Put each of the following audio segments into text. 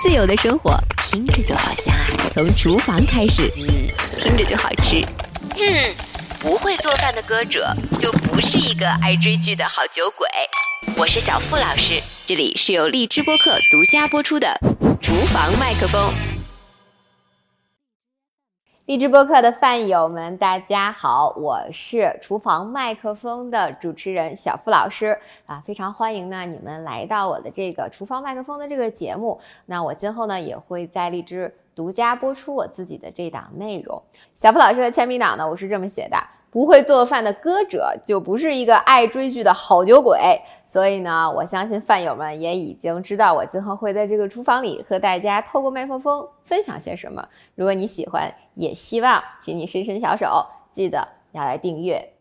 自由的生活，听着就好香啊！从厨房开始，嗯，听着就好吃。嗯，不会做饭的歌者就不是一个爱追剧的好酒鬼。我是小付老师，这里是由荔枝播客独家播出的《厨房麦克风》。荔枝播客的饭友们，大家好，我是厨房麦克风的主持人小付老师啊，非常欢迎呢你们来到我的这个厨房麦克风的这个节目。那我今后呢也会在荔枝独家播出我自己的这档内容。小付老师的签名档呢，我是这么写的：不会做饭的歌者就不是一个爱追剧的好酒鬼。所以呢，我相信饭友们也已经知道我今后会在这个厨房里和大家透过麦克风分享些什么。如果你喜欢，也希望请你伸伸小手，记得要来订阅。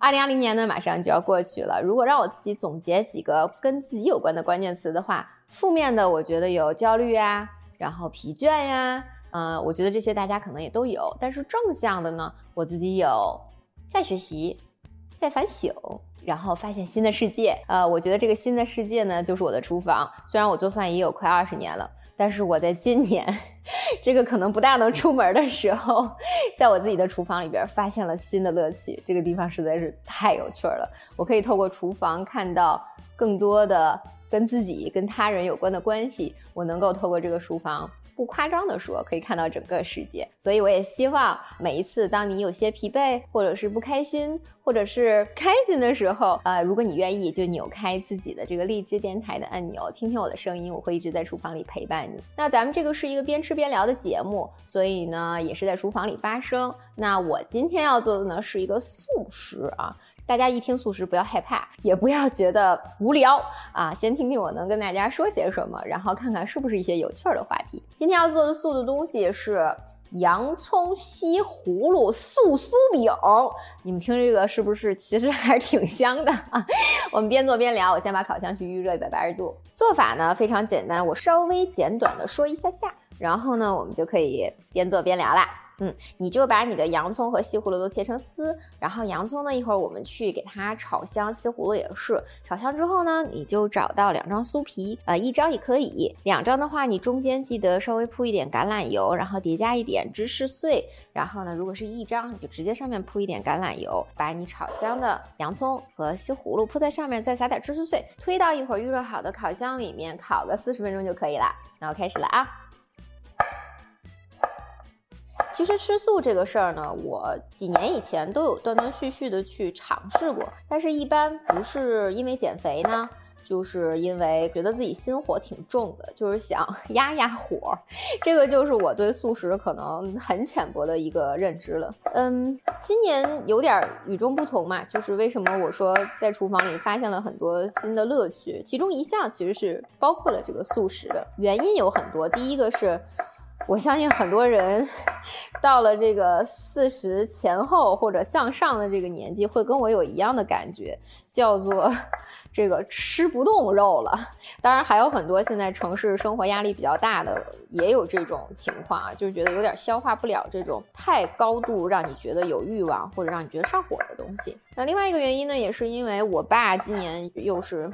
二零二零年呢，马上就要过去了。如果让我自己总结几个跟自己有关的关键词的话，负面的我觉得有焦虑呀，然后疲倦呀，嗯，我觉得这些大家可能也都有。但是正向的呢，我自己有在学习。在反省，然后发现新的世界。呃，我觉得这个新的世界呢，就是我的厨房。虽然我做饭也有快二十年了，但是我在今年，这个可能不大能出门的时候，在我自己的厨房里边发现了新的乐趣。这个地方实在是太有趣了，我可以透过厨房看到更多的跟自己、跟他人有关的关系。我能够透过这个厨房。不夸张的说，可以看到整个世界。所以我也希望每一次当你有些疲惫，或者是不开心，或者是开心的时候，呃，如果你愿意，就扭开自己的这个荔枝电台的按钮，听听我的声音，我会一直在厨房里陪伴你。那咱们这个是一个边吃边聊的节目，所以呢，也是在厨房里发生。那我今天要做的呢，是一个素食啊。大家一听素食，不要害怕，也不要觉得无聊啊！先听听我能跟大家说些什么，然后看看是不是一些有趣的话题。今天要做的素的东西是洋葱西葫芦素酥饼，你们听这个是不是其实还是挺香的啊？我们边做边聊，我先把烤箱去预热一百八十度。做法呢非常简单，我稍微简短的说一下下，然后呢我们就可以边做边聊啦。嗯，你就把你的洋葱和西葫芦都切成丝，然后洋葱呢，一会儿我们去给它炒香，西葫芦也是炒香之后呢，你就找到两张酥皮，呃，一张也可以，两张的话，你中间记得稍微铺一点橄榄油，然后叠加一点芝士碎，然后呢，如果是一张，你就直接上面铺一点橄榄油，把你炒香的洋葱和西葫芦铺在上面，再撒点芝士碎，推到一会儿预热好的烤箱里面烤个四十分钟就可以了。然后开始了啊。其实吃素这个事儿呢，我几年以前都有断断续续的去尝试过，但是一般不是因为减肥呢，就是因为觉得自己心火挺重的，就是想 压压火。这个就是我对素食可能很浅薄的一个认知了。嗯，今年有点与众不同嘛，就是为什么我说在厨房里发现了很多新的乐趣，其中一项其实是包括了这个素食的原因有很多，第一个是。我相信很多人到了这个四十前后或者向上的这个年纪，会跟我有一样的感觉，叫做这个吃不动肉了。当然，还有很多现在城市生活压力比较大的，也有这种情况啊，就是觉得有点消化不了这种太高度让你觉得有欲望或者让你觉得上火的东西。那另外一个原因呢，也是因为我爸今年又是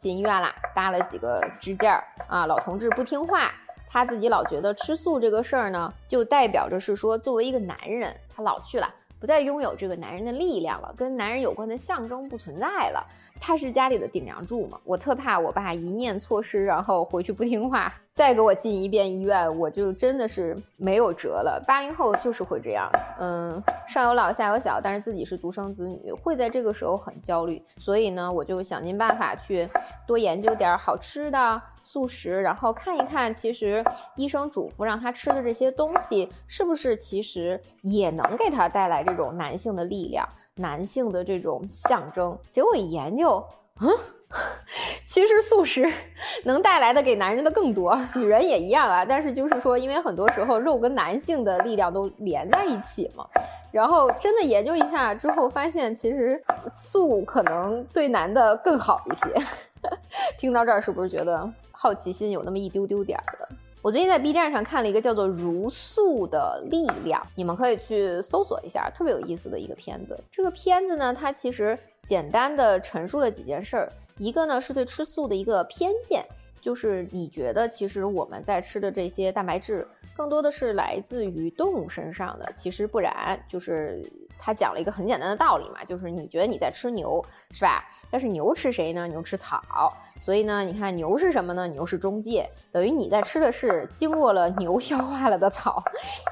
进医院啦，搭了几个支架儿啊，老同志不听话。他自己老觉得吃素这个事儿呢，就代表着是说，作为一个男人，他老去了，不再拥有这个男人的力量了，跟男人有关的象征不存在了。他是家里的顶梁柱嘛，我特怕我爸一念错失，然后回去不听话，再给我进一遍医院，我就真的是没有辙了。八零后就是会这样，嗯，上有老下有小，但是自己是独生子女，会在这个时候很焦虑。所以呢，我就想尽办法去多研究点好吃的素食，然后看一看，其实医生嘱咐让他吃的这些东西，是不是其实也能给他带来这种男性的力量。男性的这种象征，结果一研究，嗯，其实素食 能带来的给男人的更多，女人也一样啊。但是就是说，因为很多时候肉跟男性的力量都连在一起嘛，然后真的研究一下之后，发现其实素可能对男的更好一些。听到这儿是不是觉得好奇心有那么一丢丢点儿的？我最近在 B 站上看了一个叫做《如素的力量》，你们可以去搜索一下，特别有意思的一个片子。这个片子呢，它其实简单的陈述了几件事儿。一个呢是对吃素的一个偏见，就是你觉得其实我们在吃的这些蛋白质更多的是来自于动物身上的，其实不然，就是他讲了一个很简单的道理嘛，就是你觉得你在吃牛是吧？但是牛吃谁呢？牛吃草。所以呢，你看牛是什么呢？牛是中介，等于你在吃的是经过了牛消化了的草。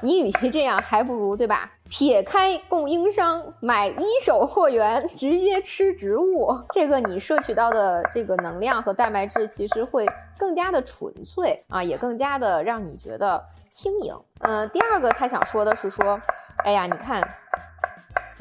你与其这样，还不如对吧？撇开供应商，买一手货源，直接吃植物。这个你摄取到的这个能量和蛋白质，其实会更加的纯粹啊，也更加的让你觉得轻盈。嗯，第二个他想说的是说，哎呀，你看。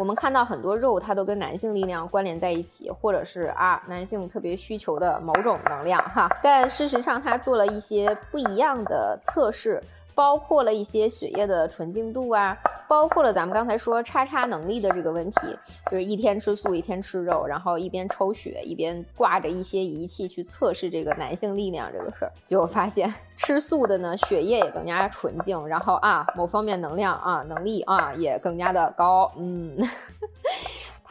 我们看到很多肉，它都跟男性力量关联在一起，或者是啊男性特别需求的某种能量哈。但事实上，它做了一些不一样的测试。包括了一些血液的纯净度啊，包括了咱们刚才说叉叉能力的这个问题，就是一天吃素一天吃肉，然后一边抽血一边挂着一些仪器去测试这个男性力量这个事儿，结果发现吃素的呢血液也更加纯净，然后啊某方面能量啊能力啊也更加的高，嗯。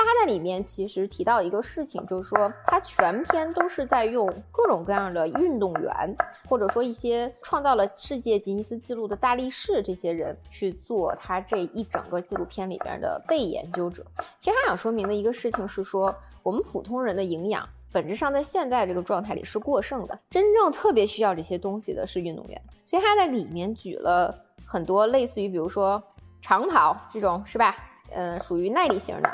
他在里面其实提到一个事情，就是说他全篇都是在用各种各样的运动员，或者说一些创造了世界吉尼斯纪录的大力士这些人去做他这一整个纪录片里边的被研究者。其实他想说明的一个事情是说，我们普通人的营养本质上在现在这个状态里是过剩的，真正特别需要这些东西的是运动员。所以他在里面举了很多类似于，比如说长跑这种，是吧？嗯，属于耐力型的。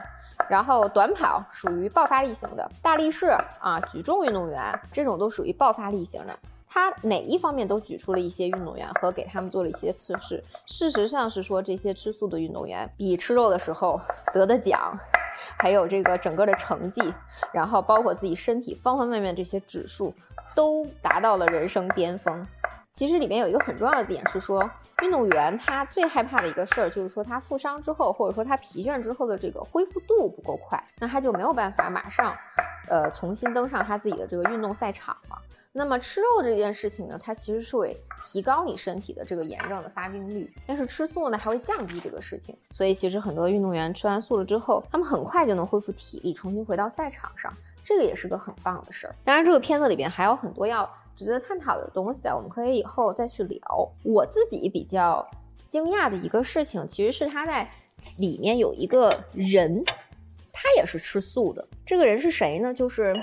然后短跑属于爆发力型的，大力士啊，举重运动员这种都属于爆发力型的。他哪一方面都举出了一些运动员和给他们做了一些测试。事实上是说，这些吃素的运动员比吃肉的时候得的奖，还有这个整个的成绩，然后包括自己身体方方面面这些指数，都达到了人生巅峰。其实里面有一个很重要的点是说，运动员他最害怕的一个事儿就是说他负伤之后，或者说他疲倦之后的这个恢复度不够快，那他就没有办法马上，呃，重新登上他自己的这个运动赛场了。那么吃肉这件事情呢，它其实是会提高你身体的这个炎症的发病率，但是吃素呢还会降低这个事情。所以其实很多运动员吃完素了之后，他们很快就能恢复体力，重新回到赛场上，这个也是个很棒的事儿。当然，这个片子里边还有很多要。值得探讨的东西啊，我们可以以后再去聊。我自己比较惊讶的一个事情，其实是他在里面有一个人，他也是吃素的。这个人是谁呢？就是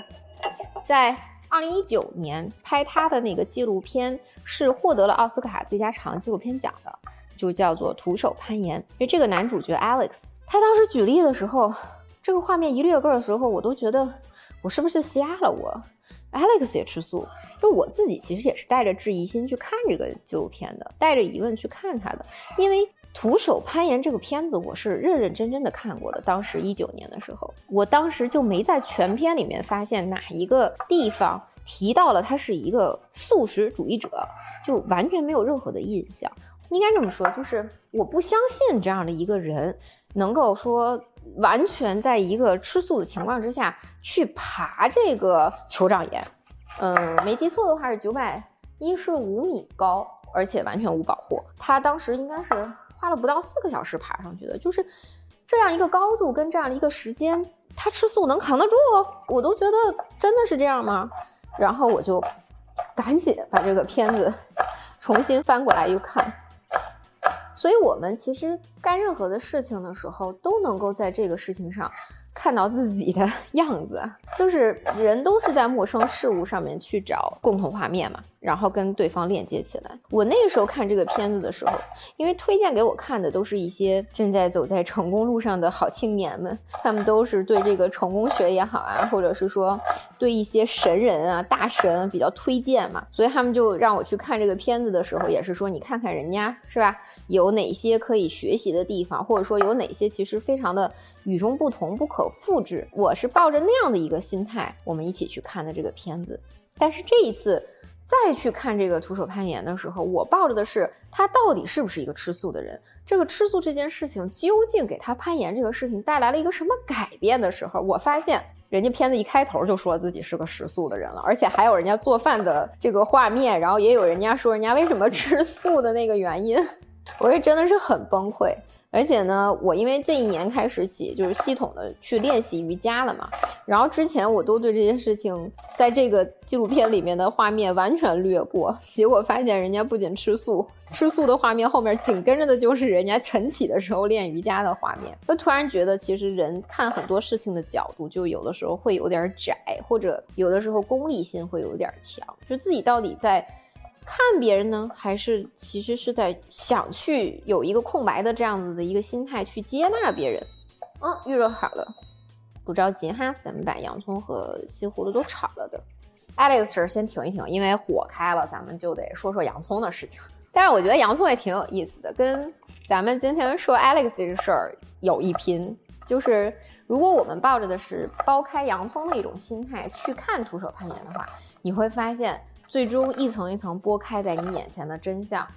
在二零一九年拍他的那个纪录片，是获得了奥斯卡最佳长纪录片奖的，就叫做《徒手攀岩》。因为这个男主角 Alex，他当时举例的时候，这个画面一掠过的时候，我都觉得我是不是瞎了？我。Alex 也吃素，就我自己其实也是带着质疑心去看这个纪录片的，带着疑问去看他的。因为徒手攀岩这个片子，我是认认真真的看过的。当时一九年的时候，我当时就没在全片里面发现哪一个地方提到了他是一个素食主义者，就完全没有任何的印象。应该这么说，就是我不相信这样的一个人能够说。完全在一个吃素的情况之下去爬这个酋长岩，嗯，没记错的话是九百一十五米高，而且完全无保护。他当时应该是花了不到四个小时爬上去的，就是这样一个高度跟这样的一个时间，他吃素能扛得住？我都觉得真的是这样吗？然后我就赶紧把这个片子重新翻过来又看。所以，我们其实干任何的事情的时候，都能够在这个事情上。看到自己的 样子，就是人都是在陌生事物上面去找共同画面嘛，然后跟对方链接起来。我那个时候看这个片子的时候，因为推荐给我看的都是一些正在走在成功路上的好青年们，他们都是对这个成功学也好啊，或者是说对一些神人啊、大神比较推荐嘛，所以他们就让我去看这个片子的时候，也是说你看看人家是吧，有哪些可以学习的地方，或者说有哪些其实非常的。与众不同，不可复制。我是抱着那样的一个心态，我们一起去看的这个片子。但是这一次再去看这个徒手攀岩的时候，我抱着的是他到底是不是一个吃素的人？这个吃素这件事情究竟给他攀岩这个事情带来了一个什么改变的时候，我发现人家片子一开头就说自己是个食素的人了，而且还有人家做饭的这个画面，然后也有人家说人家为什么吃素的那个原因，我也真的是很崩溃。而且呢，我因为这一年开始起就是系统的去练习瑜伽了嘛，然后之前我都对这件事情在这个纪录片里面的画面完全略过，结果发现人家不仅吃素，吃素的画面后面紧跟着的就是人家晨起的时候练瑜伽的画面，就突然觉得其实人看很多事情的角度就有的时候会有点窄，或者有的时候功利心会有点强，就自己到底在。看别人呢，还是其实是在想去有一个空白的这样子的一个心态去接纳别人。嗯，预热好了，不着急哈，咱们把洋葱和西葫芦都炒了的。Alex 先停一停，因为火开了，咱们就得说说洋葱的事情。但是我觉得洋葱也挺有意思的，跟咱们今天说 Alex 这事儿有一拼。就是如果我们抱着的是剥开洋葱的一种心态去看徒手攀岩的话，你会发现。最终一层一层剥开在你眼前的真相，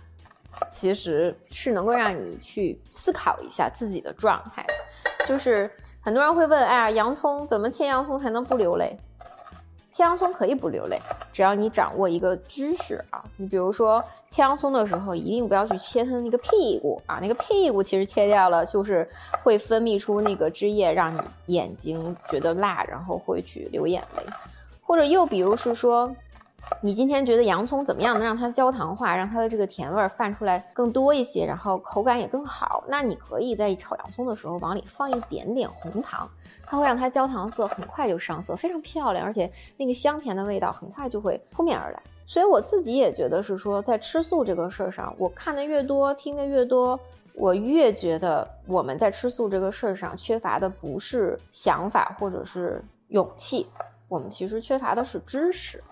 其实是能够让你去思考一下自己的状态。就是很多人会问，哎呀，洋葱怎么切洋葱才能不流泪？切洋葱可以不流泪，只要你掌握一个知识啊。你比如说切洋葱的时候，一定不要去切它那个屁股啊，那个屁股其实切掉了，就是会分泌出那个汁液，让你眼睛觉得辣，然后会去流眼泪。或者又比如是说。你今天觉得洋葱怎么样能让它焦糖化，让它的这个甜味儿泛出来更多一些，然后口感也更好？那你可以在炒洋葱的时候往里放一点点红糖，它会让它焦糖色很快就上色，非常漂亮，而且那个香甜的味道很快就会扑面而来。所以我自己也觉得是说，在吃素这个事儿上，我看的越多，听的越多，我越觉得我们在吃素这个事儿上缺乏的不是想法或者是勇气，我们其实缺乏的是知识。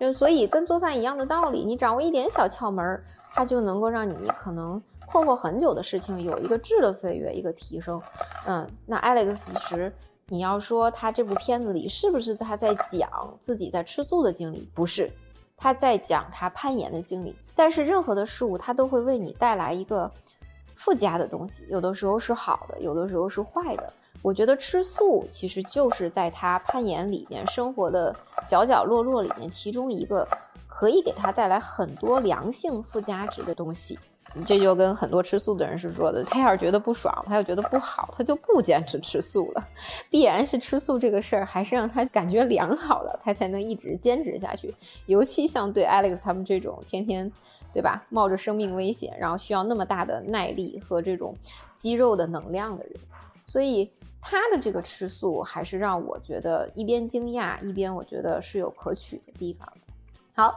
就所以跟做饭一样的道理，你掌握一点小窍门，它就能够让你可能困惑很久的事情有一个质的飞跃，一个提升。嗯，那 Alex 其实你要说他这部片子里是不是他在讲自己在吃素的经历？不是，他在讲他攀岩的经历。但是任何的事物，它都会为你带来一个附加的东西，有的时候是好的，有的时候是坏的。我觉得吃素其实就是在他攀岩里面生活的角角落落里面，其中一个可以给他带来很多良性附加值的东西。这就跟很多吃素的人是说的，他要是觉得不爽，他要觉得不好，他就不坚持吃素了。必然是吃素这个事儿，还是让他感觉良好了，他才能一直坚持下去。尤其像对 Alex 他们这种天天，对吧，冒着生命危险，然后需要那么大的耐力和这种肌肉的能量的人，所以。他的这个吃素还是让我觉得一边惊讶，一边我觉得是有可取的地方好，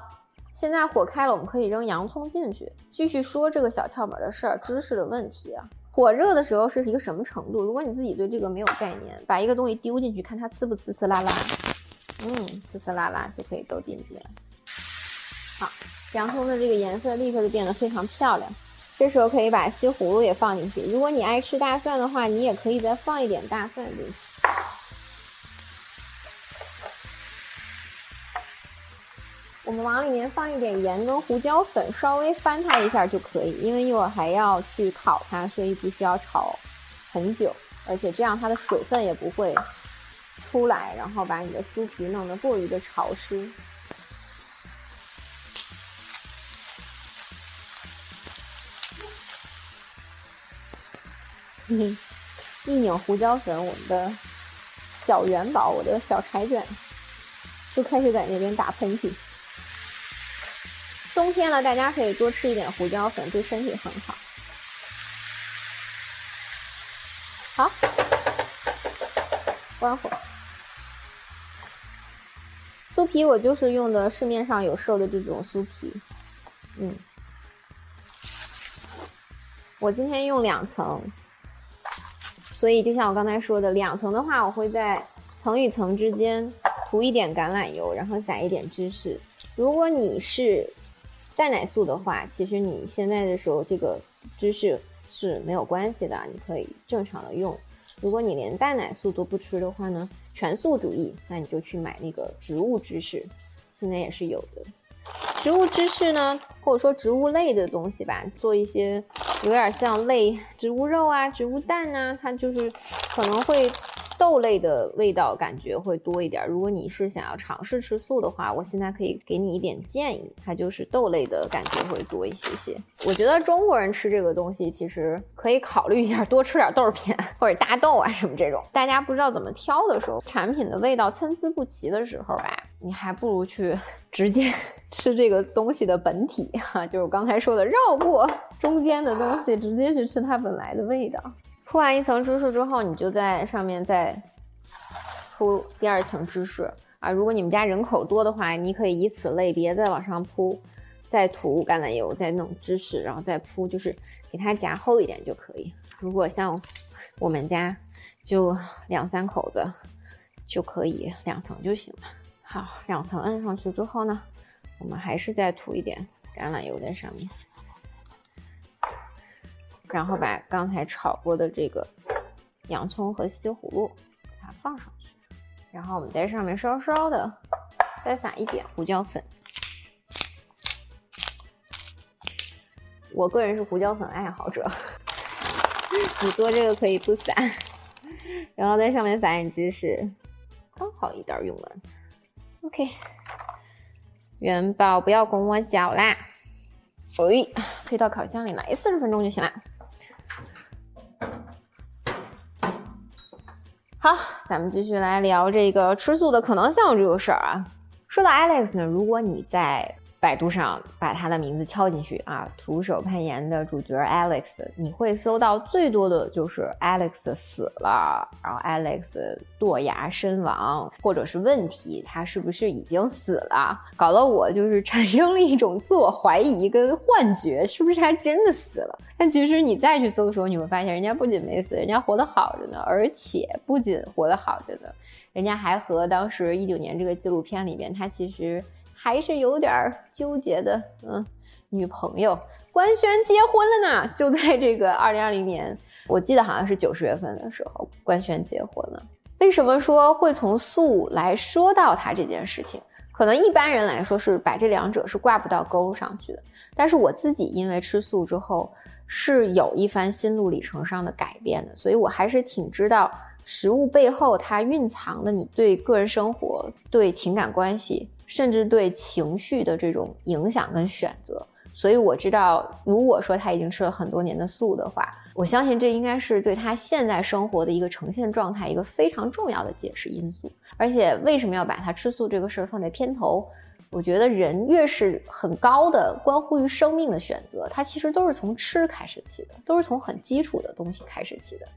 现在火开了，我们可以扔洋葱进去，继续说这个小窍门的事儿，知识的问题啊。火热的时候是一个什么程度？如果你自己对这个没有概念，把一个东西丢进去，看它呲不呲呲啦啦，嗯，呲呲啦啦就可以都进去了。好，洋葱的这个颜色立刻就变得非常漂亮。这时候可以把西葫芦也放进去。如果你爱吃大蒜的话，你也可以再放一点大蒜进去。我们往里面放一点盐跟胡椒粉，稍微翻它一下就可以。因为一会儿还要去烤它，所以不需要炒很久。而且这样它的水分也不会出来，然后把你的酥皮弄得过于的潮湿。一拧胡椒粉，我们的小元宝，我的小柴犬，就开始在那边打喷嚏。冬天了，大家可以多吃一点胡椒粉，对身体很好。好，关火。酥皮我就是用的市面上有售的这种酥皮，嗯，我今天用两层。所以，就像我刚才说的，两层的话，我会在层与层之间涂一点橄榄油，然后撒一点芝士。如果你是蛋奶素的话，其实你现在的时候这个芝士是没有关系的，你可以正常的用。如果你连蛋奶素都不吃的话呢，全素主义，那你就去买那个植物芝士，现在也是有的。植物芝士呢，或者说植物类的东西吧，做一些有点像类植物肉啊、植物蛋呐，它就是可能会豆类的味道感觉会多一点。如果你是想要尝试吃素的话，我现在可以给你一点建议，它就是豆类的感觉会多一些些。我觉得中国人吃这个东西其实可以考虑一下，多吃点豆片 或者大豆啊什么这种。大家不知道怎么挑的时候，产品的味道参差不齐的时候吧，你还不如去直接吃这个东西的本体哈，就是我刚才说的，绕过中间的东西，直接去吃它本来的味道。铺完一层芝士之后，你就在上面再铺第二层芝士啊。如果你们家人口多的话，你可以以此类别再往上铺，再涂橄榄油，再弄芝士，然后再铺，就是给它夹厚一点就可以。如果像我们家就两三口子，就可以两层就行了。好，两层摁上去之后呢，我们还是再涂一点橄榄油在上面。然后把刚才炒过的这个洋葱和西葫芦给它放上去，然后我们在上面稍稍的再撒一点胡椒粉。我个人是胡椒粉爱好者，你做这个可以不撒，然后在上面撒点芝士，刚好一袋用完。OK，元宝不要跟我搅啦，哎，推到烤箱里来，四十分钟就行了。好，咱们继续来聊这个吃素的可能性这个事儿啊。说到 Alex 呢，如果你在百度上把他的名字敲进去啊，徒手攀岩的主角 Alex，你会搜到最多的就是 Alex 死了，然后 Alex 堕崖身亡，或者是问题他是不是已经死了，搞得我就是产生了一种自我怀疑跟幻觉，是不是他真的死了？但其实你再去搜的时候，你会发现人家不仅没死，人家活得好着呢，而且不仅活得好着呢，人家还和当时一九年这个纪录片里边他其实。还是有点纠结的，嗯，女朋友官宣结婚了呢，就在这个二零二零年，我记得好像是九十月份的时候官宣结婚了。为什么说会从素来说到他这件事情？可能一般人来说是把这两者是挂不到钩上去的，但是我自己因为吃素之后是有一番心路里程上的改变的，所以我还是挺知道食物背后它蕴藏的你对个人生活、对情感关系。甚至对情绪的这种影响跟选择，所以我知道，如果说他已经吃了很多年的素的话，我相信这应该是对他现在生活的一个呈现状态一个非常重要的解释因素。而且为什么要把他吃素这个事儿放在片头？我觉得人越是很高的关乎于生命的选择，它其实都是从吃开始起的，都是从很基础的东西开始起的。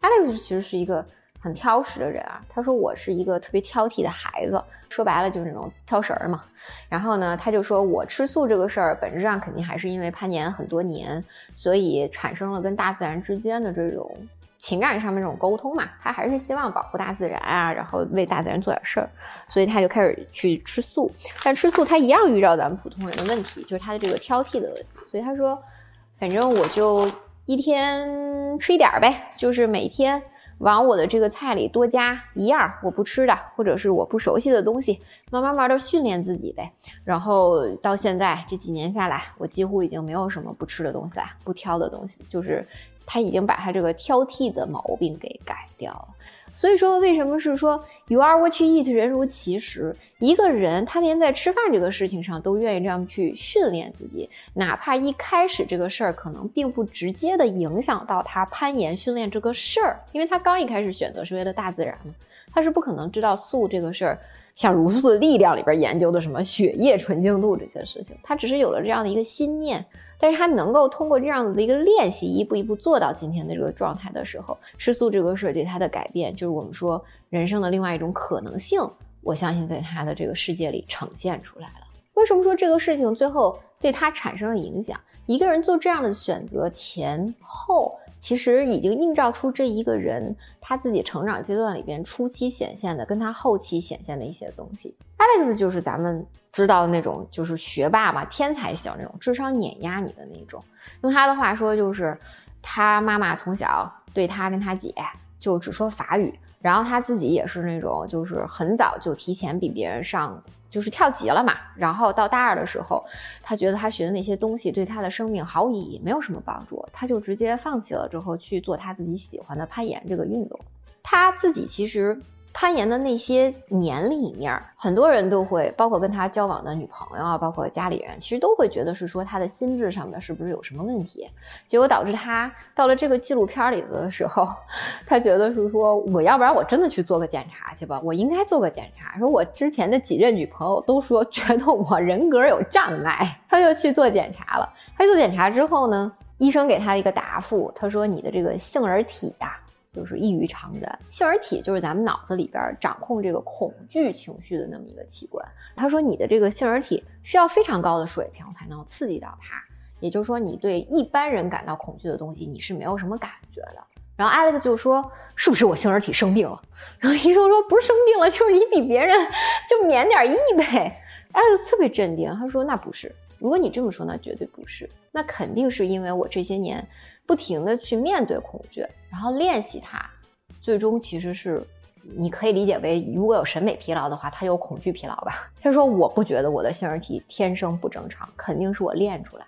Alex 其实是一个。很挑食的人啊，他说我是一个特别挑剔的孩子，说白了就是那种挑食儿嘛。然后呢，他就说我吃素这个事儿，本质上肯定还是因为攀岩很多年，所以产生了跟大自然之间的这种情感上面这种沟通嘛。他还是希望保护大自然啊，然后为大自然做点事儿，所以他就开始去吃素。但吃素他一样遇到咱们普通人的问题，就是他的这个挑剔的问题。所以他说，反正我就一天吃一点儿呗，就是每天。往我的这个菜里多加一样我不吃的，或者是我不熟悉的东西，慢慢慢的训练自己呗。然后到现在这几年下来，我几乎已经没有什么不吃的东西了，不挑的东西，就是他已经把他这个挑剔的毛病给改掉了。所以说，为什么是说 you are what you eat，人如其食？一个人他连在吃饭这个事情上都愿意这样去训练自己，哪怕一开始这个事儿可能并不直接的影响到他攀岩训练这个事儿，因为他刚一开始选择是为了大自然嘛，他是不可能知道素这个事儿。像《茹素的力量》里边研究的什么血液纯净度这些事情，他只是有了这样的一个心念，但是他能够通过这样子的一个练习，一步一步做到今天的这个状态的时候，吃素这个事儿对他的改变，就是我们说人生的另外一种可能性。我相信在他的这个世界里呈现出来了。为什么说这个事情最后对他产生了影响？一个人做这样的选择前后。其实已经映照出这一个人他自己成长阶段里边初期显现的，跟他后期显现的一些东西。Alex 就是咱们知道的那种，就是学霸嘛，天才型那种，智商碾压你的那种。用他的话说，就是他妈妈从小对他跟他姐就只说法语，然后他自己也是那种，就是很早就提前比别人上。就是跳级了嘛，然后到大二的时候，他觉得他学的那些东西对他的生命毫无意义，没有什么帮助，他就直接放弃了，之后去做他自己喜欢的攀岩这个运动。他自己其实。攀岩的那些年里面，很多人都会，包括跟他交往的女朋友啊，包括家里人，其实都会觉得是说他的心智上面是不是有什么问题，结果导致他到了这个纪录片里的时候，他觉得是说，我要不然我真的去做个检查去吧，我应该做个检查。说我之前的几任女朋友都说觉得我人格有障碍，他就去做检查了。他做检查之后呢，医生给他一个答复，他说你的这个杏仁体呀。就是异于常人，杏仁体就是咱们脑子里边掌控这个恐惧情绪的那么一个器官。他说你的这个杏仁体需要非常高的水平才能刺激到它，也就是说你对一般人感到恐惧的东西你是没有什么感觉的。然后 Alex 就说是不是我杏仁体生病了？然后医生说不是生病了，就是你比别人就免点疫呗。Alex 特别镇定，他说那不是，如果你这么说，那绝对不是，那肯定是因为我这些年。不停的去面对恐惧，然后练习它，最终其实是你可以理解为，如果有审美疲劳的话，它有恐惧疲劳吧。他 说我不觉得我的杏仁体天生不正常，肯定是我练出来。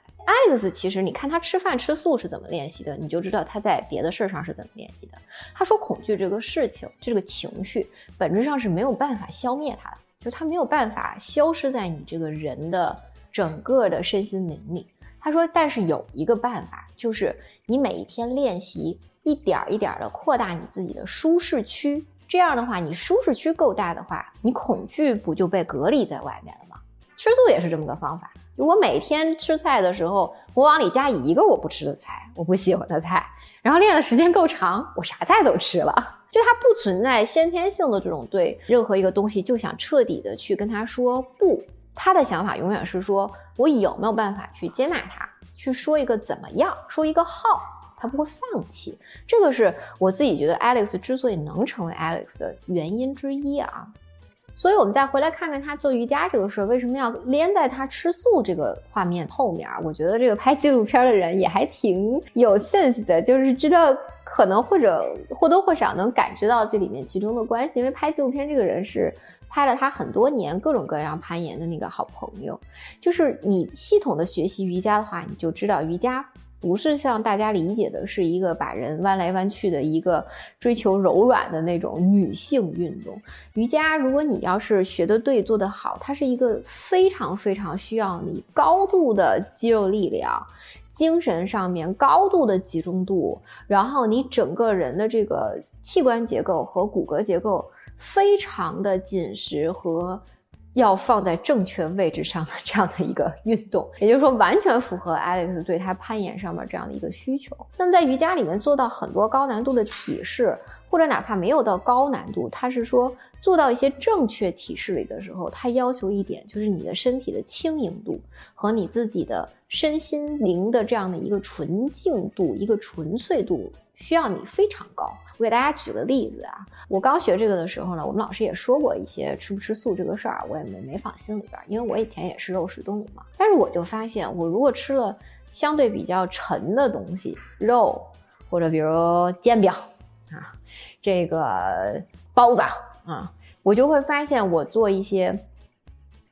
Alex 其实你看他吃饭吃素是怎么练习的，你就知道他在别的事儿上是怎么练习的。他说恐惧这个事情，这个情绪本质上是没有办法消灭它的，就它没有办法消失在你这个人的整个的身心灵里。他说：“但是有一个办法，就是你每一天练习，一点一点的扩大你自己的舒适区。这样的话，你舒适区够大的话，你恐惧不就被隔离在外面了吗？吃素也是这么个方法。如果每天吃菜的时候，我往里加一个我不吃的菜，我不喜欢的菜，然后练的时间够长，我啥菜都吃了。就它不存在先天性的这种对任何一个东西就想彻底的去跟他说不。”他的想法永远是说，我有没有办法去接纳他，去说一个怎么样，说一个好，他不会放弃。这个是我自己觉得 Alex 之所以能成为 Alex 的原因之一啊。所以，我们再回来看看他做瑜伽这个事儿，为什么要连在他吃素这个画面后面？我觉得这个拍纪录片的人也还挺有 sense 的，就是知道可能或者或多或少能感知到这里面其中的关系，因为拍纪录片这个人是。拍了他很多年各种各样攀岩的那个好朋友，就是你系统的学习瑜伽的话，你就知道瑜伽不是像大家理解的是一个把人弯来弯去的一个追求柔软的那种女性运动。瑜伽如果你要是学的对，做得好，它是一个非常非常需要你高度的肌肉力量、精神上面高度的集中度，然后你整个人的这个器官结构和骨骼结构。非常的紧实和要放在正确位置上的这样的一个运动，也就是说，完全符合 Alex 对他攀岩上面这样的一个需求。那么在瑜伽里面做到很多高难度的体式，或者哪怕没有到高难度，他是说做到一些正确体式里的时候，他要求一点就是你的身体的轻盈度和你自己的身心灵的这样的一个纯净度、一个纯粹度。需要你非常高。我给大家举个例子啊，我刚学这个的时候呢，我们老师也说过一些吃不吃素这个事儿，我也没没放心里边，因为我以前也是肉食动物嘛。但是我就发现，我如果吃了相对比较沉的东西，肉或者比如煎饼啊，这个包子啊，我就会发现我做一些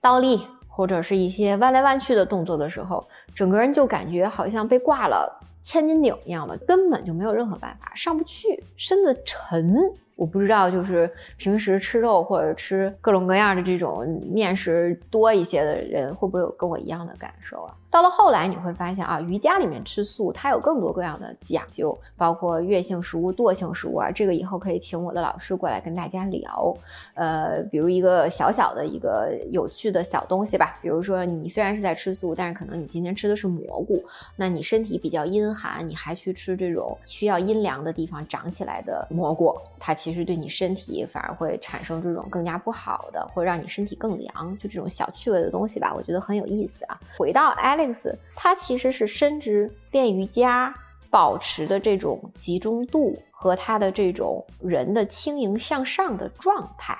倒立或者是一些弯来弯去的动作的时候，整个人就感觉好像被挂了。千斤顶一样的，根本就没有任何办法上不去，身子沉。我不知道，就是平时吃肉或者吃各种各样的这种面食多一些的人，会不会有跟我一样的感受啊？到了后来你会发现啊，瑜伽里面吃素，它有更多各样的讲究，包括月性食物、惰性食物啊。这个以后可以请我的老师过来跟大家聊。呃，比如一个小小的一个有趣的小东西吧，比如说你虽然是在吃素，但是可能你今天吃的是蘑菇，那你身体比较阴寒，你还去吃这种需要阴凉的地方长起来的蘑菇，它。其实对你身体反而会产生这种更加不好的，或让你身体更凉，就这种小趣味的东西吧，我觉得很有意思啊。回到 Alex，他其实是深知练瑜伽保持的这种集中度和他的这种人的轻盈向上的状态，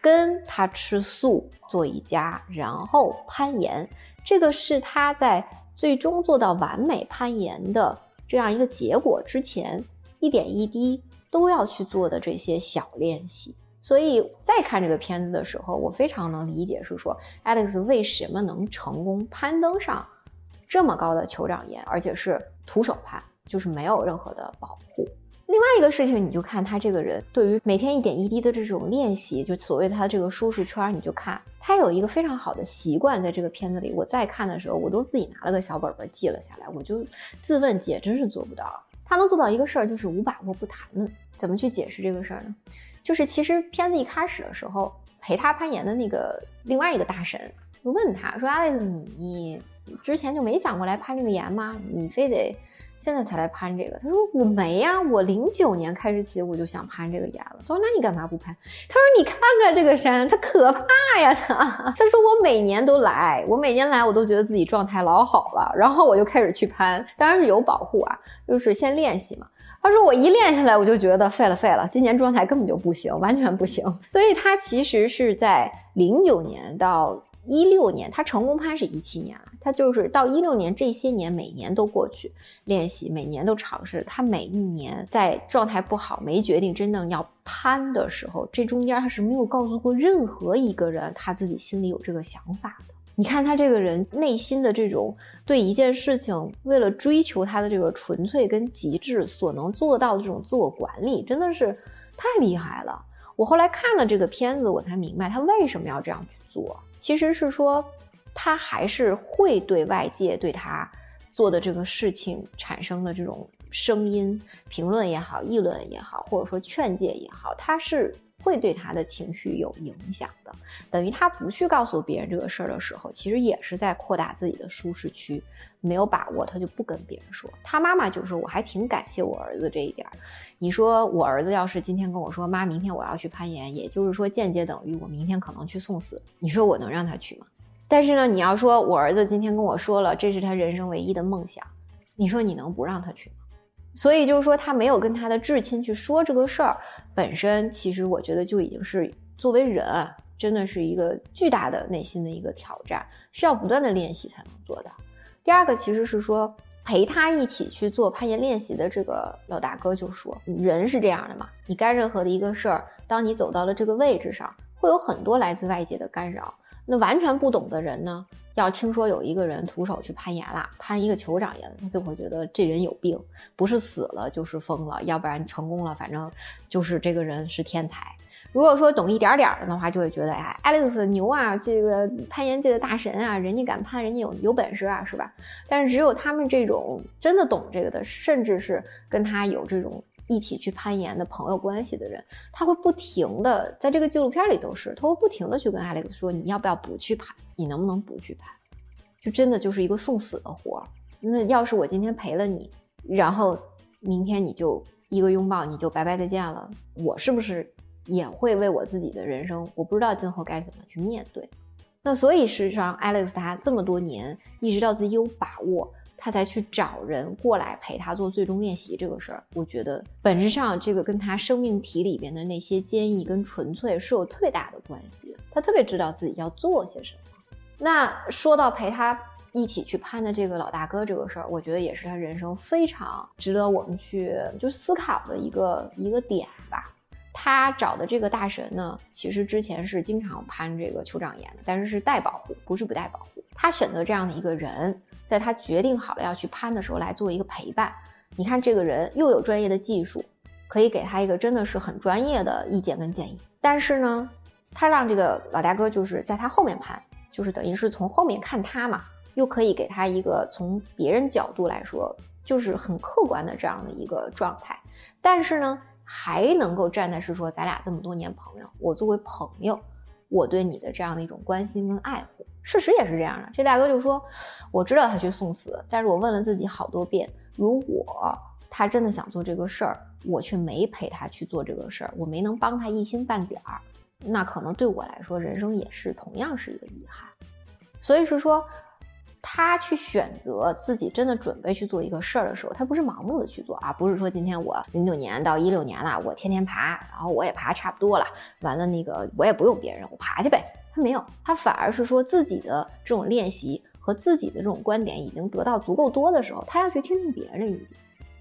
跟他吃素做瑜伽然后攀岩，这个是他在最终做到完美攀岩的这样一个结果之前一点一滴。都要去做的这些小练习，所以再看这个片子的时候，我非常能理解，是说 Alex 为什么能成功攀登上这么高的酋长岩，而且是徒手攀，就是没有任何的保护。另外一个事情，你就看他这个人对于每天一点一滴的这种练习，就所谓他这个舒适圈，你就看他有一个非常好的习惯，在这个片子里，我再看的时候，我都自己拿了个小本本记了下来，我就自问姐真是做不到。他能做到一个事儿，就是无把握不谈论。怎么去解释这个事儿呢？就是其实片子一开始的时候，陪他攀岩的那个另外一个大神就问他说：“Alex，你之前就没想过来攀这个岩吗？你非得？”现在才来攀这个，他说我没呀，我零九年开始起我就想攀这个岩了。他说那你干嘛不攀？他说你看看这个山，它可怕呀！他 他说我每年都来，我每年来我都觉得自己状态老好了，然后我就开始去攀，当然是有保护啊，就是先练习嘛。他说我一练下来我就觉得废了废了，今年状态根本就不行，完全不行。所以他其实是在零九年到。一六年，他成功攀是一七年了，他就是到一六年这些年，每年都过去练习，每年都尝试。他每一年在状态不好、没决定真正要攀的时候，这中间他是没有告诉过任何一个人他自己心里有这个想法的。你看他这个人内心的这种对一件事情为了追求他的这个纯粹跟极致所能做到的这种自我管理，真的是太厉害了。我后来看了这个片子，我才明白他为什么要这样去做。其实是说，他还是会对外界对他做的这个事情产生的这种声音、评论也好、议论也好，或者说劝诫也好，他是会对他的情绪有影响的。等于他不去告诉别人这个事儿的时候，其实也是在扩大自己的舒适区。没有把握，他就不跟别人说。他妈妈就说：“我还挺感谢我儿子这一点儿。”你说我儿子要是今天跟我说：“妈，明天我要去攀岩”，也就是说间接等于我明天可能去送死。你说我能让他去吗？但是呢，你要说我儿子今天跟我说了，这是他人生唯一的梦想，你说你能不让他去吗？所以就是说，他没有跟他的至亲去说这个事儿，本身其实我觉得就已经是作为人啊，真的是一个巨大的内心的一个挑战，需要不断的练习才能做到。第二个其实是说陪他一起去做攀岩练习的这个老大哥就说，人是这样的嘛，你干任何的一个事儿，当你走到了这个位置上，会有很多来自外界的干扰。那完全不懂的人呢，要听说有一个人徒手去攀岩了，攀一个酋长岩，他就会觉得这人有病，不是死了就是疯了，要不然成功了，反正就是这个人是天才。如果说懂一点点儿的话，就会觉得哎，Alex 牛啊，这个攀岩界的大神啊，人家敢攀，人家有有本事啊，是吧？但是只有他们这种真的懂这个的，甚至是跟他有这种一起去攀岩的朋友关系的人，他会不停的在这个纪录片里都是，他会不停的去跟 Alex 说，你要不要不去攀？你能不能不去攀？就真的就是一个送死的活儿。那要是我今天陪了你，然后明天你就一个拥抱你就拜拜再见了，我是不是？也会为我自己的人生，我不知道今后该怎么去面对。那所以事实上，Alex 他这么多年一直到自己有把握，他才去找人过来陪他做最终练习这个事儿。我觉得本质上这个跟他生命体里边的那些坚毅跟纯粹是有特别大的关系的。他特别知道自己要做些什么。那说到陪他一起去攀的这个老大哥这个事儿，我觉得也是他人生非常值得我们去就思考的一个一个点吧。他找的这个大神呢，其实之前是经常攀这个酋长岩的，但是是带保护，不是不带保护。他选择这样的一个人，在他决定好了要去攀的时候来做一个陪伴。你看这个人又有专业的技术，可以给他一个真的是很专业的意见跟建议。但是呢，他让这个老大哥就是在他后面攀，就是等于是从后面看他嘛，又可以给他一个从别人角度来说就是很客观的这样的一个状态。但是呢。还能够站在是说咱俩这么多年朋友，我作为朋友，我对你的这样的一种关心跟爱护，事实也是这样的。这大哥就说，我知道他去送死，但是我问了自己好多遍，如果他真的想做这个事儿，我却没陪他去做这个事儿，我没能帮他一星半点儿，那可能对我来说，人生也是同样是一个遗憾。所以是说。他去选择自己真的准备去做一个事儿的时候，他不是盲目的去做啊，不是说今天我零九年到一六年了，我天天爬，然后我也爬差不多了，完了那个我也不用别人，我爬去呗。他没有，他反而是说自己的这种练习和自己的这种观点已经得到足够多的时候，他要去听听别人的意见。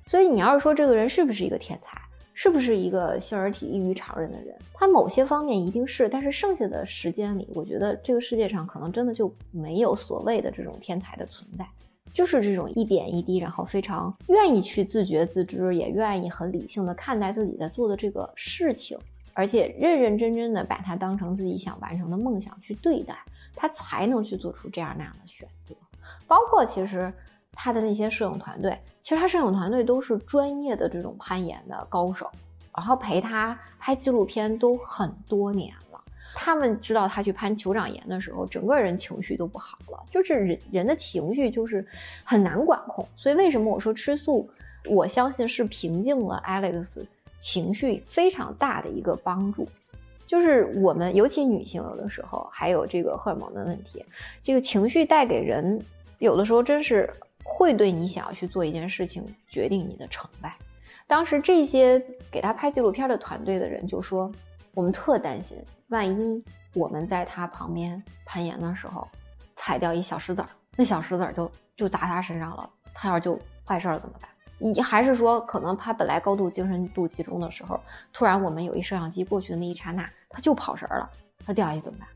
所以你要是说这个人是不是一个天才，是不是一个性而体异于常人的人？他某些方面一定是，但是剩下的时间里，我觉得这个世界上可能真的就没有所谓的这种天才的存在，就是这种一点一滴，然后非常愿意去自觉自知，也愿意很理性的看待自己在做的这个事情，而且认认真真的把它当成自己想完成的梦想去对待，他才能去做出这样那样的选择。包括其实。他的那些摄影团队，其实他摄影团队都是专业的这种攀岩的高手，然后陪他拍纪录片都很多年了。他们知道他去攀酋长岩的时候，整个人情绪都不好了，就是人人的情绪就是很难管控。所以为什么我说吃素，我相信是平静了 Alex 情绪非常大的一个帮助。就是我们尤其女性有的时候还有这个荷尔蒙的问题，这个情绪带给人有的时候真是。会对你想要去做一件事情决定你的成败。当时这些给他拍纪录片的团队的人就说：“我们特担心，万一我们在他旁边攀岩的时候踩掉一小石子儿，那小石子儿就就砸他身上了，他要是就坏事了怎么办？你还是说，可能他本来高度精神度集中的时候，突然我们有一摄像机过去的那一刹那，他就跑神儿了，他掉下去怎么办？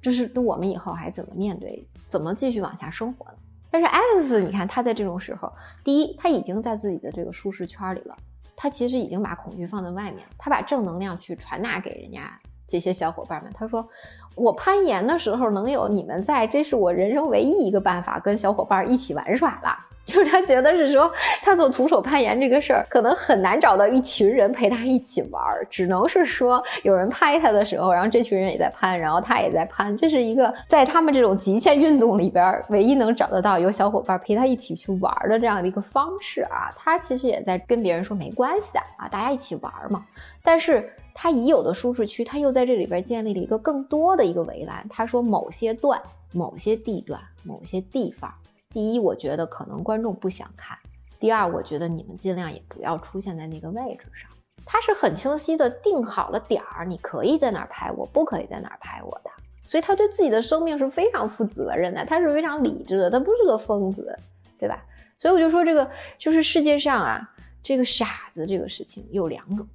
就是那我们以后还怎么面对，怎么继续往下生活呢？”但是 Alex，你看他在这种时候，第一，他已经在自己的这个舒适圈里了，他其实已经把恐惧放在外面，他把正能量去传达给人家这些小伙伴们。他说：“我攀岩的时候能有你们在，这是我人生唯一一个办法，跟小伙伴一起玩耍了。” 就是他觉得是说，他做徒手攀岩这个事儿，可能很难找到一群人陪他一起玩儿，只能是说有人拍他的时候，然后这群人也在攀，然后他也在攀，这是一个在他们这种极限运动里边唯一能找得到有小伙伴陪他一起去玩的这样的一个方式啊。他其实也在跟别人说没关系啊，大家一起玩嘛。但是他已有的舒适区，他又在这里边建立了一个更多的一个围栏。他说某些段、某些地段、某些地方。第一，我觉得可能观众不想看；第二，我觉得你们尽量也不要出现在那个位置上。他是很清晰的定好了点儿，你可以在哪儿拍，我不可以在哪儿拍我的。所以他对自己的生命是非常负责任的，他是非常理智的，他不是个疯子，对吧？所以我就说这个就是世界上啊，这个傻子这个事情有两种，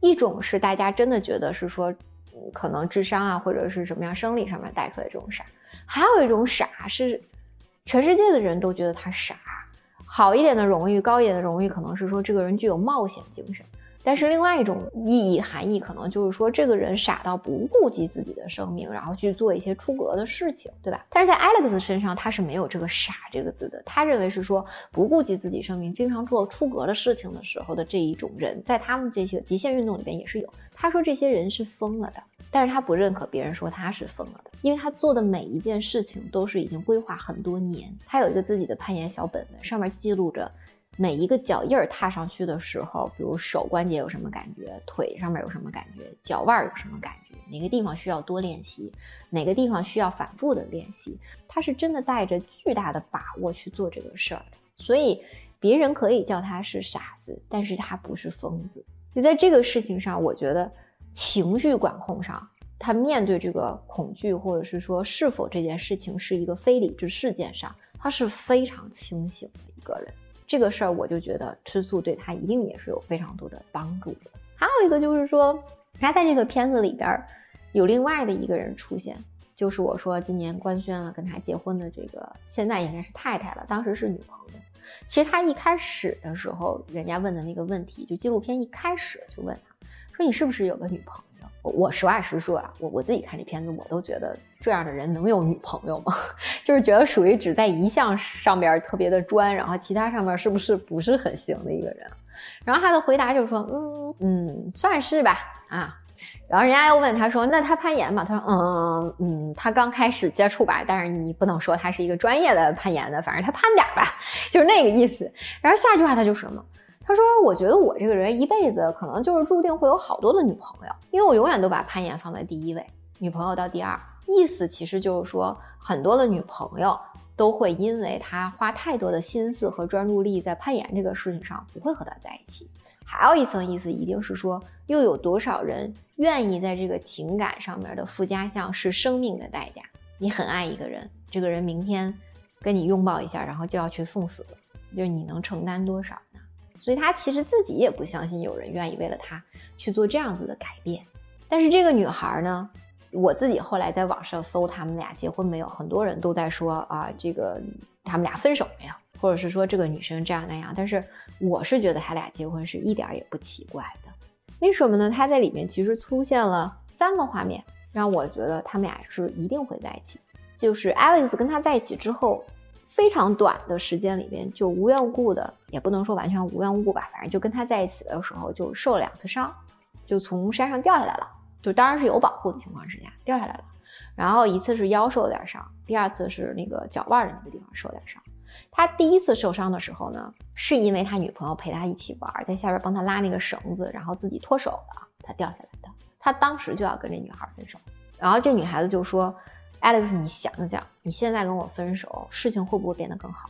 一种是大家真的觉得是说，可能智商啊或者是什么样生理上面带出来这种傻，还有一种傻是。全世界的人都觉得他傻，好一点的荣誉，高一点的荣誉，可能是说这个人具有冒险精神。但是另外一种意义含义，可能就是说这个人傻到不顾及自己的生命，然后去做一些出格的事情，对吧？但是在 Alex 身上，他是没有这个“傻”这个字的。他认为是说不顾及自己生命，经常做出格的事情的时候的这一种人，在他们这些极限运动里边也是有。他说这些人是疯了的，但是他不认可别人说他是疯了的，因为他做的每一件事情都是已经规划很多年。他有一个自己的攀岩小本本，上面记录着。每一个脚印儿踏上去的时候，比如手关节有什么感觉，腿上面有什么感觉，脚腕有什么感觉，哪个地方需要多练习，哪个地方需要反复的练习，他是真的带着巨大的把握去做这个事儿。所以别人可以叫他是傻子，但是他不是疯子。就在这个事情上，我觉得情绪管控上，他面对这个恐惧，或者是说是否这件事情是一个非理智事件上，他是非常清醒的一个人。这个事儿，我就觉得吃素对他一定也是有非常多的帮助的。还有一个就是说，他在这个片子里边有另外的一个人出现，就是我说今年官宣了跟他结婚的这个，现在应该是太太了，当时是女朋友。其实他一开始的时候，人家问的那个问题，就纪录片一开始就问他说：“你是不是有个女朋友？”我实话实说啊，我我自己看这片子，我都觉得这样的人能有女朋友吗？就是觉得属于只在一项上边特别的专，然后其他上面是不是不是很行的一个人。然后他的回答就是说，嗯嗯，算是吧啊。然后人家又问他说，那他攀岩吗？他说，嗯嗯，他刚开始接触吧，但是你不能说他是一个专业的攀岩的，反正他攀点吧，就是那个意思。然后下一句话他就说嘛。他说：“我觉得我这个人一辈子可能就是注定会有好多的女朋友，因为我永远都把攀岩放在第一位，女朋友到第二。意思其实就是说，很多的女朋友都会因为他花太多的心思和专注力在攀岩这个事情上，不会和他在一起。还有一层意思，一定是说，又有多少人愿意在这个情感上面的附加项是生命的代价？你很爱一个人，这个人明天跟你拥抱一下，然后就要去送死了，就是你能承担多少？”所以他其实自己也不相信有人愿意为了他去做这样子的改变。但是这个女孩呢，我自己后来在网上搜他们俩结婚没有，很多人都在说啊，这个他们俩分手没有，或者是说这个女生这样那样。但是我是觉得他俩结婚是一点也不奇怪的。为什么呢？他在里面其实出现了三个画面，让我觉得他们俩是一定会在一起。就是 Alex 跟他在一起之后。非常短的时间里边，就无缘无故的，也不能说完全无缘无故吧，反正就跟他在一起的时候就受了两次伤，就从山上掉下来了，就当然是有保护的情况之下掉下来了。然后一次是腰受了点伤，第二次是那个脚腕的那个地方受了点伤。他第一次受伤的时候呢，是因为他女朋友陪他一起玩，在下边帮他拉那个绳子，然后自己脱手了，他掉下来的。他当时就要跟这女孩分手，然后这女孩子就说。Alex，你想想，你现在跟我分手，事情会不会变得更好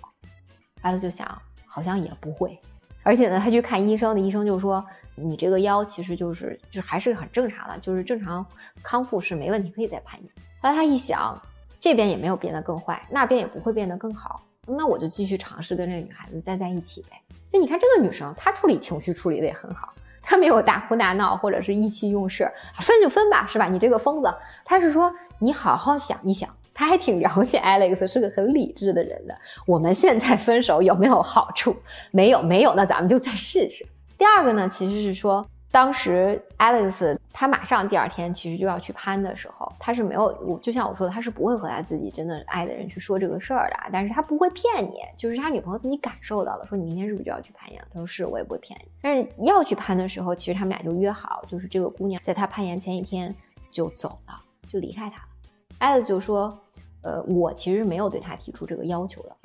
？Alex 就想，好像也不会。而且呢，他去看医生的医生就说，你这个腰其实就是，就还是很正常的，就是正常康复是没问题，可以再攀岩。后来他一想，这边也没有变得更坏，那边也不会变得更好，那我就继续尝试跟这个女孩子再在一起呗。就你看这个女生，她处理情绪处理的也很好，她没有大哭大闹或者是意气用事，分就分吧，是吧？你这个疯子，她是说。你好好想一想，他还挺了解 Alex，是个很理智的人的。我们现在分手有没有好处？没有，没有，那咱们就再试试。第二个呢，其实是说，当时 Alex 他马上第二天其实就要去攀的时候，他是没有，我就像我说的，他是不会和他自己真的爱的人去说这个事儿的。但是他不会骗你，就是他女朋友自己感受到了，说你明天是不是就要去攀岩？他说是，我也不会骗你。但是要去攀的时候，其实他们俩就约好，就是这个姑娘在他攀岩前一天就走了，就离开他了。艾子就说：“呃，我其实没有对他提出这个要求的，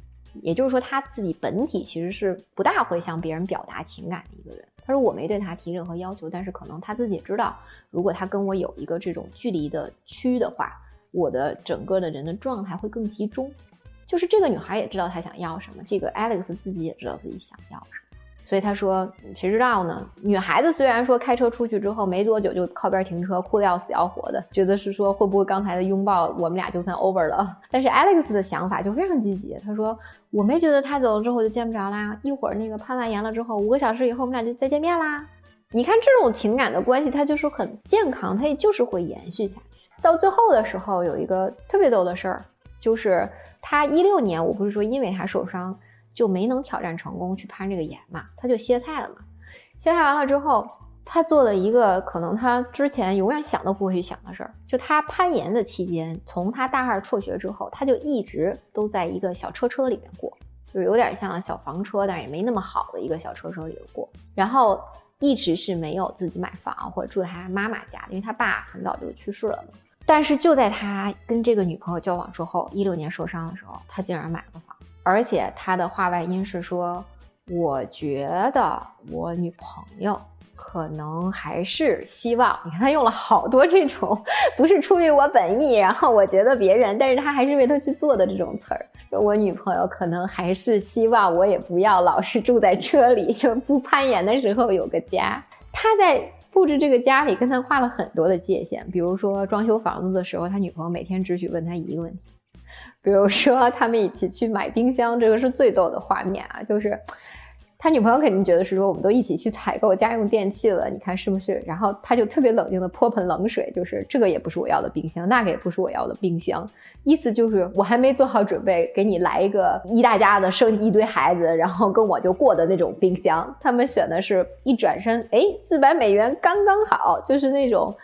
也就是说他自己本体其实是不大会向别人表达情感的一个人。他说我没对他提任何要求，但是可能他自己也知道，如果他跟我有一个这种距离的区的话，我的整个的人的状态会更集中。就是这个女孩也知道她想要什么，这个 Alex 自己也知道自己想要什么。”所以他说，谁知道呢？女孩子虽然说开车出去之后没多久就靠边停车，哭得要死要活的，觉得是说会不会刚才的拥抱我们俩就算 over 了。但是 Alex 的想法就非常积极，他说我没觉得他走了之后就见不着啦，一会儿那个攀完岩了之后，五个小时以后我们俩就再见面啦。你看这种情感的关系，它就是很健康，它也就是会延续下去。到最后的时候有一个特别逗的事儿，就是他一六年，我不是说因为他受伤。就没能挑战成功去攀这个岩嘛，他就歇菜了嘛。歇菜完了之后，他做了一个可能他之前永远想都不会去想的事儿，就他攀岩的期间，从他大二辍学之后，他就一直都在一个小车车里面过，就有点像小房车，但是也没那么好的一个小车车里过。然后一直是没有自己买房或者住在他妈妈家，因为他爸很早就去世了嘛。但是就在他跟这个女朋友交往之后，一六年受伤的时候，他竟然买了房。而且他的话外音是说：“我觉得我女朋友可能还是希望……你看他用了好多这种不是出于我本意，然后我觉得别人，但是他还是为他去做的这种词儿。我女朋友可能还是希望我也不要老是住在车里，就不攀岩的时候有个家。他在布置这个家里跟他画了很多的界限，比如说装修房子的时候，他女朋友每天只许问他一个问题。”比如说，他们一起去买冰箱，这个是最逗的画面啊！就是他女朋友肯定觉得是说，我们都一起去采购家用电器了，你看是不是？然后他就特别冷静的泼盆冷水，就是这个也不是我要的冰箱，那个也不是我要的冰箱，意思就是我还没做好准备给你来一个一大家子生一堆孩子，然后跟我就过的那种冰箱。他们选的是一转身，哎，四百美元刚刚好，就是那种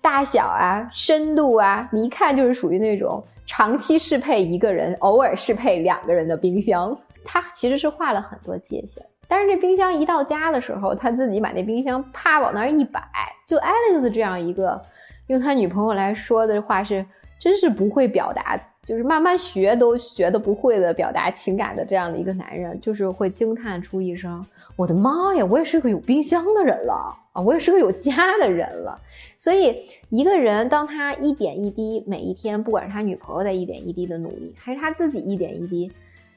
大小啊、深度啊，你一看就是属于那种。长期适配一个人，偶尔适配两个人的冰箱，他其实是画了很多界限。但是这冰箱一到家的时候，他自己把那冰箱啪往那儿一摆，就 Alex 这样一个用他女朋友来说的话是，真是不会表达，就是慢慢学都学的不会的表达情感的这样的一个男人，就是会惊叹出一声：“我的妈呀，我也是个有冰箱的人了啊，我也是个有家的人了。”所以，一个人当他一点一滴，每一天，不管是他女朋友在一点一滴的努力，还是他自己一点一滴、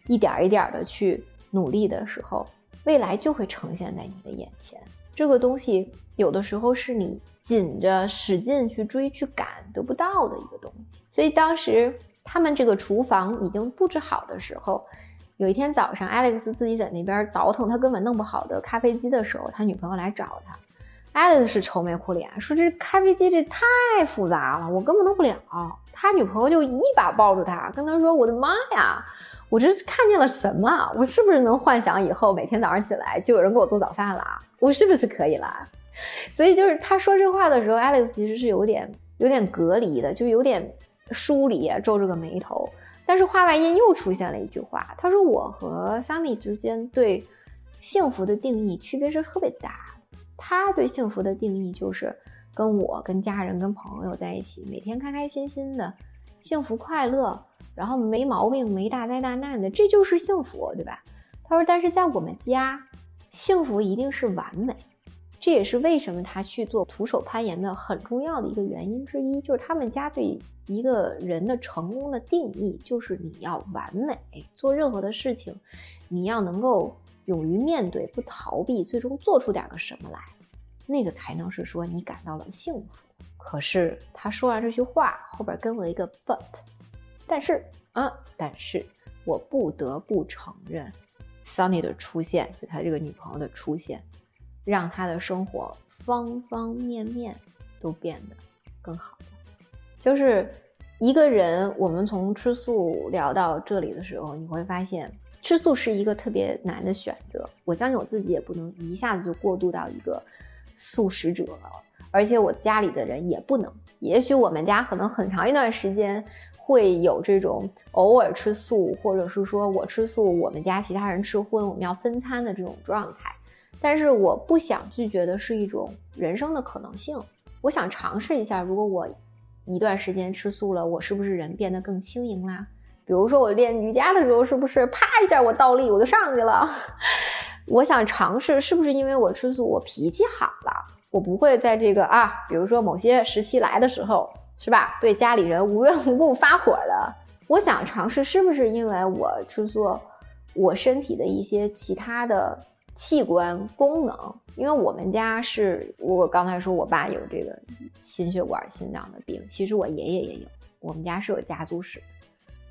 一点一点的去努力的时候，未来就会呈现在你的眼前。这个东西有的时候是你紧着使劲去追、去赶得不到的一个东西。所以当时。他们这个厨房已经布置好的时候，有一天早上，Alex 自己在那边倒腾他根本弄不好的咖啡机的时候，他女朋友来找他。Alex 是愁眉苦脸，说这咖啡机这太复杂了，我根本弄不了。他女朋友就一把抱住他，跟他说：“我的妈呀，我这是看见了什么？我是不是能幻想以后每天早上起来就有人给我做早饭了？我是不是可以了？”所以就是他说这话的时候，Alex 其实是有点有点隔离的，就有点疏离，皱着个眉头。但是话外音又出现了一句话，他说：“我和 Sunny 之间对幸福的定义区别是特别大。”他对幸福的定义就是跟我、跟家人、跟朋友在一起，每天开开心心的，幸福快乐，然后没毛病、没大灾大难的，这就是幸福，对吧？他说，但是在我们家，幸福一定是完美，这也是为什么他去做徒手攀岩的很重要的一个原因之一，就是他们家对一个人的成功的定义就是你要完美，做任何的事情，你要能够。勇于面对，不逃避，最终做出点个什么来，那个才能是说你感到了幸福。可是他说完这句话，后边跟了一个 but，但是啊，但是我不得不承认，Sunny 的出现，就他这个女朋友的出现，让他的生活方方面面都变得更好了。就是一个人，我们从吃素聊到这里的时候，你会发现。吃素是一个特别难的选择，我相信我自己也不能一下子就过渡到一个素食者了，而且我家里的人也不能。也许我们家可能很长一段时间会有这种偶尔吃素，或者是说我吃素，我们家其他人吃荤，我们要分餐的这种状态。但是我不想拒绝的是一种人生的可能性，我想尝试一下，如果我一段时间吃素了，我是不是人变得更轻盈啦？比如说我练瑜伽的时候，是不是啪一下我倒立我就上去了？我想尝试，是不是因为我吃素，我脾气好了，我不会在这个啊，比如说某些时期来的时候，是吧？对家里人无缘无故发火的。我想尝试，是不是因为我吃素，我身体的一些其他的器官功能？因为我们家是我刚才说我爸有这个心血管、心脏的病，其实我爷爷也有，我们家是有家族史。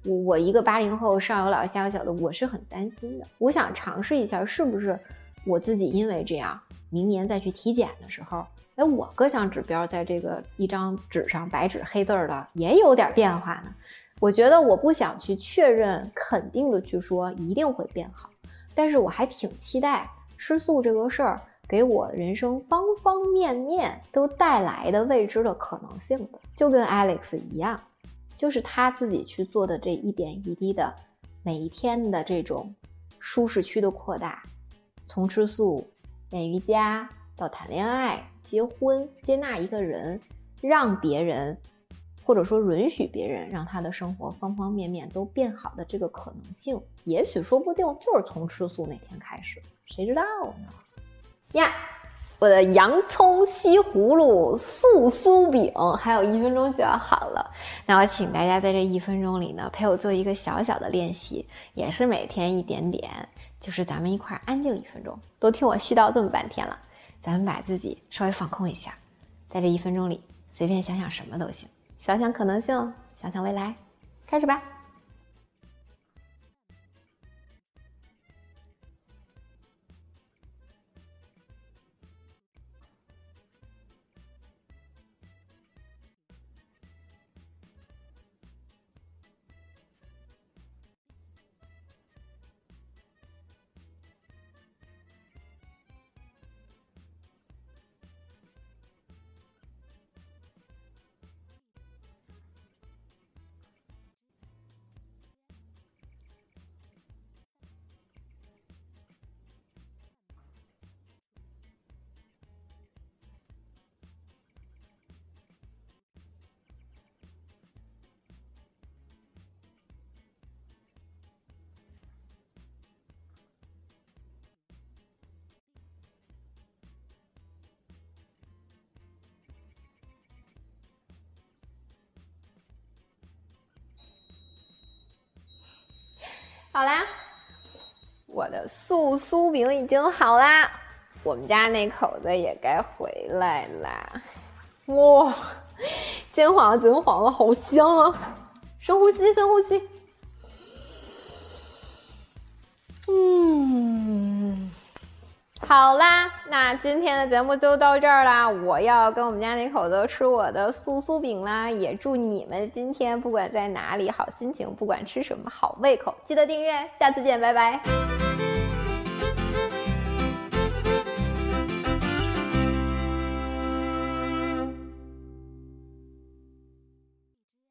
我我一个八零后，上有老下有小的，我是很担心的。我想尝试一下，是不是我自己因为这样，明年再去体检的时候，哎，我各项指标在这个一张纸上白纸黑字的也有点变化呢？我觉得我不想去确认肯定的去说一定会变好，但是我还挺期待吃素这个事儿给我人生方方面面都带来的未知的可能性的，就跟 Alex 一样。就是他自己去做的这一点一滴的每一天的这种舒适区的扩大，从吃素、练瑜伽到谈恋爱、结婚、接纳一个人，让别人或者说允许别人让他的生活方方面面都变好的这个可能性，也许说不定就是从吃素那天开始，谁知道呢？呀。我的洋葱西葫芦素酥饼还有一分钟就要好了，那我请大家在这一分钟里呢，陪我做一个小小的练习，也是每天一点点，就是咱们一块安静一分钟，都听我絮叨这么半天了，咱们把自己稍微放空一下，在这一分钟里随便想想什么都行，想想可能性，想想未来，开始吧。好啦，我的素酥饼已经好啦，我们家那口子也该回来啦。哇，金黄金黄的，好香啊！深呼吸，深呼吸。今天的节目就到这儿啦。我要跟我们家那口子吃我的酥酥饼啦。也祝你们今天不管在哪里好心情，不管吃什么好胃口。记得订阅，下次见，拜拜。